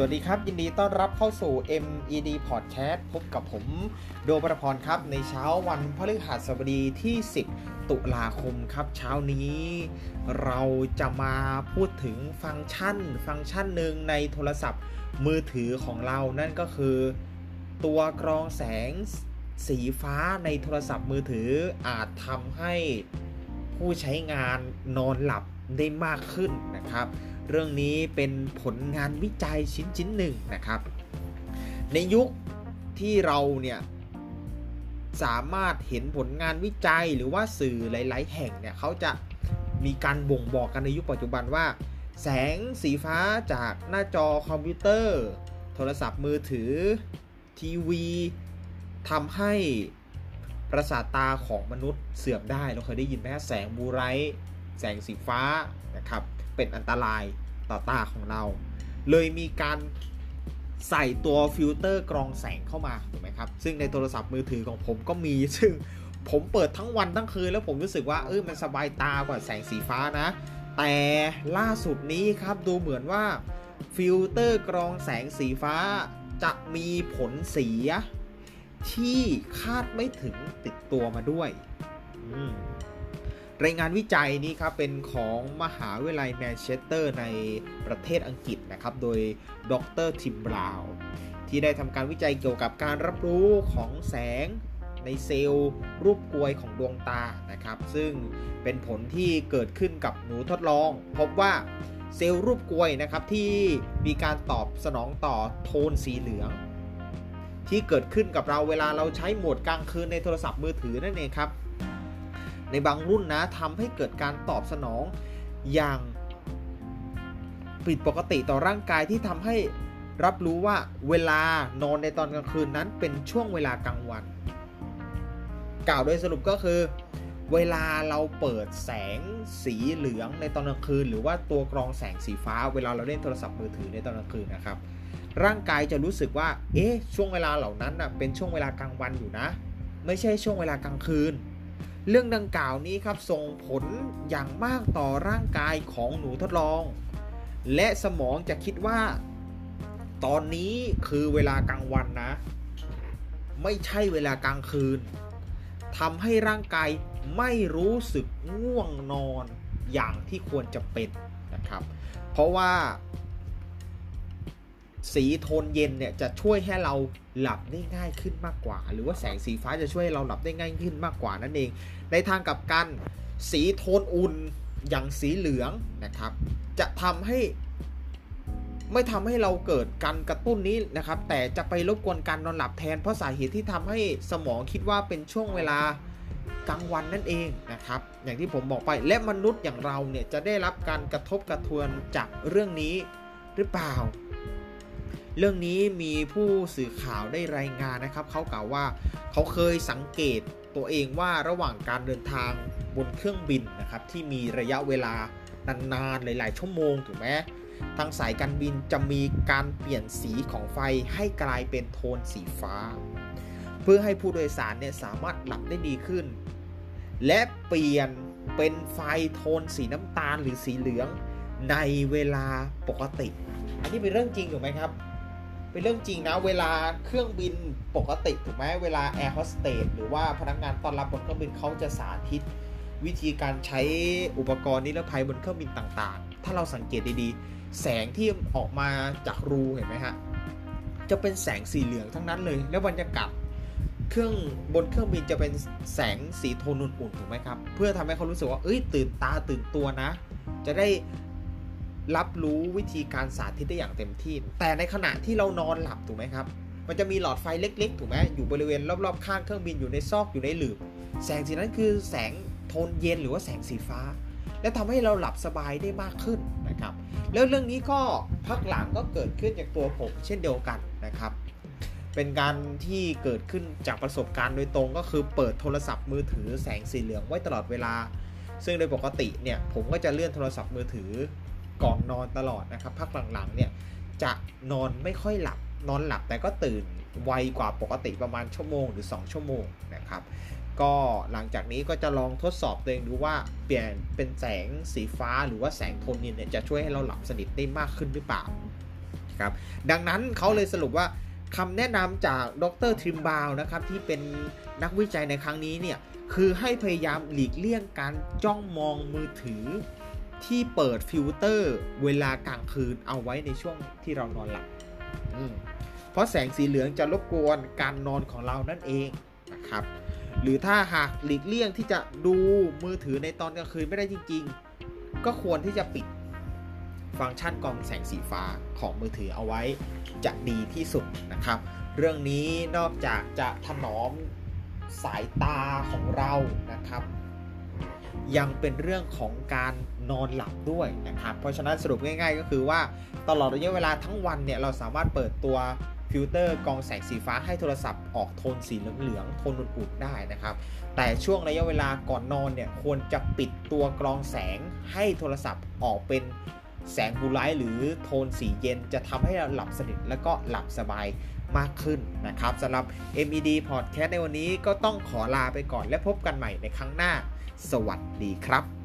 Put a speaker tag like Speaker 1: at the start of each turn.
Speaker 1: สวัสดีครับ ยินดีต้อนรับเข้าสู่ MED Podcast พบกับผม โดประพรครับ ในเช้าวันพฤหัสบดีที่ 10 ตุลาคมครับ เช้านี้ เราจะมาพูดถึงฟังก์ชัน ฟังก์ชันหนึ่งในโทรศัพท์มือถือของเรานั่นก็คือ ตัวกรองแสงสีฟ้าในโทรศัพท์มือถืออาจทำให้ผู้ใช้งานนอนหลับได้มากขึ้นนะครับ เรื่องนี้เป็นผลงานวิจัยชิ้นชิ้นหนึ่งนะครับ ในยุคที่เราเนี่ยสามารถเห็นผลงานวิจัยหรือว่าสื่อหลาย ๆ แห่งเนี่ยเขาจะมีการบ่งบอกกันในยุคปัจจุบันว่า แสงสีฟ้าจากหน้าจอคอมพิวเตอร์ โทรศัพท์มือถือ ทีวีทำให้ประสาทตาของมนุษย์เสื่อมได้เราเคยได้ยินไหมแสงบูไร แสงสีฟ้านะครับ เป็นอันตรายต่อตาของเรา เลยมีการใส่ตัวฟิลเตอร์กรองแสงเข้ามาถูกไหมครับ ซึ่งในโทรศัพท์มือถือของผมก็มีซึ่งผมเปิดทั้งวันทั้งคืนแล้วผมรู้สึกว่าเออมันสบายตากว่าแสงสีฟ้านะ แต่ล่าสุดนี้ครับดูเหมือนว่าฟิลเตอร์กรองแสงสีฟ้าจะมีผลเสียที่คาดไม่ถึงติดตัวมาด้วย รายงานวิจัยนี้ครับเป็นของมหาวิทยาลัยแมนเชสเตอร์ในประเทศอังกฤษนะครับ โดยดรทิมบราวที่ได้ทำการวิจัยเกี่ยวกับการรับรู้ของแสงในเซลล์รูปกรวยของดวงตานะครับ ซึ่งเป็นผลที่เกิดขึ้นกับหนูทดลอง พบว่าเซลล์รูปกรวยนะครับที่มีการตอบสนองต่อโทนสีเหลือง ที่เกิดขึ้นกับเราเวลาเราใช้โหมดกลางคืนในโทรศัพท์มือถือนั่นเองครับ ในบางรุ่นนะทำให้เกิดการตอบสนองอย่างผิดปกติต่อร่างกายที่ทำให้รับรู้ว่าเวลานอนในตอนกลางคืนนั้นเป็นช่วงเวลากลางวัน กล่าวโดยสรุปก็คือ เวลาเราเปิดแสงสีเหลืองในตอนกลางคืน หรือว่าตัวกรองแสงสีฟ้า เวลาเราเล่นโทรศัพท์มือถือในตอนกลางคืนนะครับ ร่างกายจะรู้สึกว่า เอ๊ะช่วงเวลาเหล่านั้นนะเป็นช่วงเวลากลางวันอยู่นะ ไม่ใช่ช่วงเวลากลางคืน เรื่องดังกล่าวนี้ครับส่งผลอย่างมากต่อร่างกายของหนูทดลอง และสมองจะคิดว่า ตอนนี้คือเวลากลางวันนะ ไม่ใช่เวลากลางคืนทำให้ร่างกายไม่รู้สึกง่วงนอนอย่างที่ควรจะเป็นนะครับ เพราะว่า สีโทนเย็นเนี่ยจะช่วยให้เราหลับได้ง่ายขึ้นมากกว่า หรือว่าแสงสีฟ้าจะช่วยให้เราหลับได้ง่ายขึ้นมากกว่านั่นเอง ในทางกลับกันสีโทนอุ่นอย่างสีเหลืองนะครับ จะทำให้ไม่ทำให้เราเกิดการกระตุ้นนี้นะครับ แต่จะไปรบกวนการนอนหลับแทน เพราะสาเหตุที่ทำให้สมองคิดว่าเป็นช่วงเวลากลางวันนั่นเองนะครับ อย่างที่ผมบอกไปและมนุษย์อย่างเราเนี่ยจะได้รับการกระทบกระเทือนจากเรื่องนี้หรือเปล่า เรื่องนี้มีผู้สื่อข่าวได้รายงานนะครับเขากล่าวว่าเขาเคยสังเกตตัวเองว่าระหว่างการเดินทางบนเครื่องบินนะครับที่มีระยะเวลานานๆหลาย ๆ ชั่วโมงถูกไหมทางสายการบินจะมีการเปลี่ยนสีของไฟให้กลายเป็นโทนสีฟ้า เพื่อให้ผู้โดยสารเนี่ยสามารถหลับได้ดีขึ้น และเปลี่ยนเป็นไฟโทนสีน้ำตาลหรือสีเหลืองในเวลาปกติ อันนี้เป็นเรื่องจริงถูกไหมครับ เป็นเรื่องจริงนะ เวลาเครื่องบินปกติถูกไหมเวลาแอร์โฮสเตสหรือว่าพนักงานต้อนรับบนเครื่องบินเขาจะสาธิต วิธีการใช้อุปกรณ์นิรภัยบนเครื่องบินต่างๆ ถ้าเราสังเกตดีๆ แสงที่ออกมาจากรูเห็นไหมฮะจะเป็นแสงสีเหลืองทั้งนั้นเลย แล้วบรรยากาศเครื่องบนเครื่องบินจะเป็นแสงสีโทนอุ่นๆถูกไหมครับ เพื่อทำให้เขารู้สึกว่าเอ้ยตื่นตาตื่นตัวนะ จะได้ รับรู้วิธีการสาธิตได้อย่างเต็มที่ แต่ในขณะที่เรานอนหลับถูกไหมครับ มันจะมีหลอดไฟเล็กๆ ถูกไหมอยู่บริเวณรอบๆ ข้างเครื่องบินอยู่ในซอกอยู่ในหลืบ แสงสีนั้นคือแสงโทนเย็นหรือว่าแสงสีฟ้า และทำให้เราหลับสบายได้มากขึ้นนะครับ แล้วเรื่องนี้ก็พักหลังก็เกิดขึ้นจากตัวผม เช่นเดียวกันนะครับ เป็นการที่เกิดขึ้นจากประสบการณ์โดยตรงก็คือเปิดโทรศัพท์มือถือแสงสีเหลืองไว้ตลอดเวลาซึ่งโดยปกติเนี่ยผมก็จะเลื่อนโทรศัพท์มือถือ ก่อนนอนตลอดนะครับพักหลังๆเนี่ยจะนอนไม่ค่อยหลับนอนหลับแต่ก็ตื่นไวกว่าปกติประมาณชั่วโมงหรือ 2 ชั่วโมงนะครับ ก็หลังจากนี้ก็จะลองทดสอบตัวเองดูว่าเปลี่ยนเป็นแสงสีฟ้าหรือว่าแสงโทนเย็นเนี่ยจะช่วยให้เราหลับสนิทได้มากขึ้นหรือเปล่าครับดังนั้นเขาเลยสรุปว่าคำแนะนำจากดรทิมบราวนะครับที่เป็นนักวิจัยในครั้งนี้เนี่ยคือให้พยายามหลีกเลี่ยงการจ้องมองมือถือ ที่เปิดฟิลเตอร์เวลากลางคืนเอาไว้ในช่วงที่เรานอนหลับเพราะแสงสีเหลืองจะรบกวนการนอนของเรานั่นเองนะครับ หรือถ้าหากหลีกเลี่ยงที่จะดูมือถือในตอนกลางคืนไม่ได้จริง ๆ ก็ควรที่จะปิดฟังก์ชันกรองแสงสีฟ้าของมือถือเอาไว้จะดีที่สุดนะครับ เรื่องนี้นอกจากจะถนอมสายตาของเรานะครับ ยังเป็นเรื่องของการนอนหลับด้วยนะครับ เพราะฉะนั้นสรุปง่าย ๆ ก็คือว่าตลอดระยะเวลาทั้งวันเนี่ยเราสามารถเปิดตัวฟิลเตอรองแสงสีฟ้าให้โทรศัพท์ออกโทนสีเหลืองๆโทนอุ่นๆได้นะครับ แต่ช่วงระยะเวลาก่อนนอนเนี่ยควรจะปิดตัวกรองแสงให้โทรศัพท์ออกเป็นแสง blue light หรือโทนสีเย็นจะทำให้เราหลับสนิทและก็หลับสบาย มากขึ้นนะครับสำหรับ MED Podcast ในวันนี้ก็ต้องขอลาไปก่อนและพบกันใหม่ในครั้งหน้า สวัสดีครับ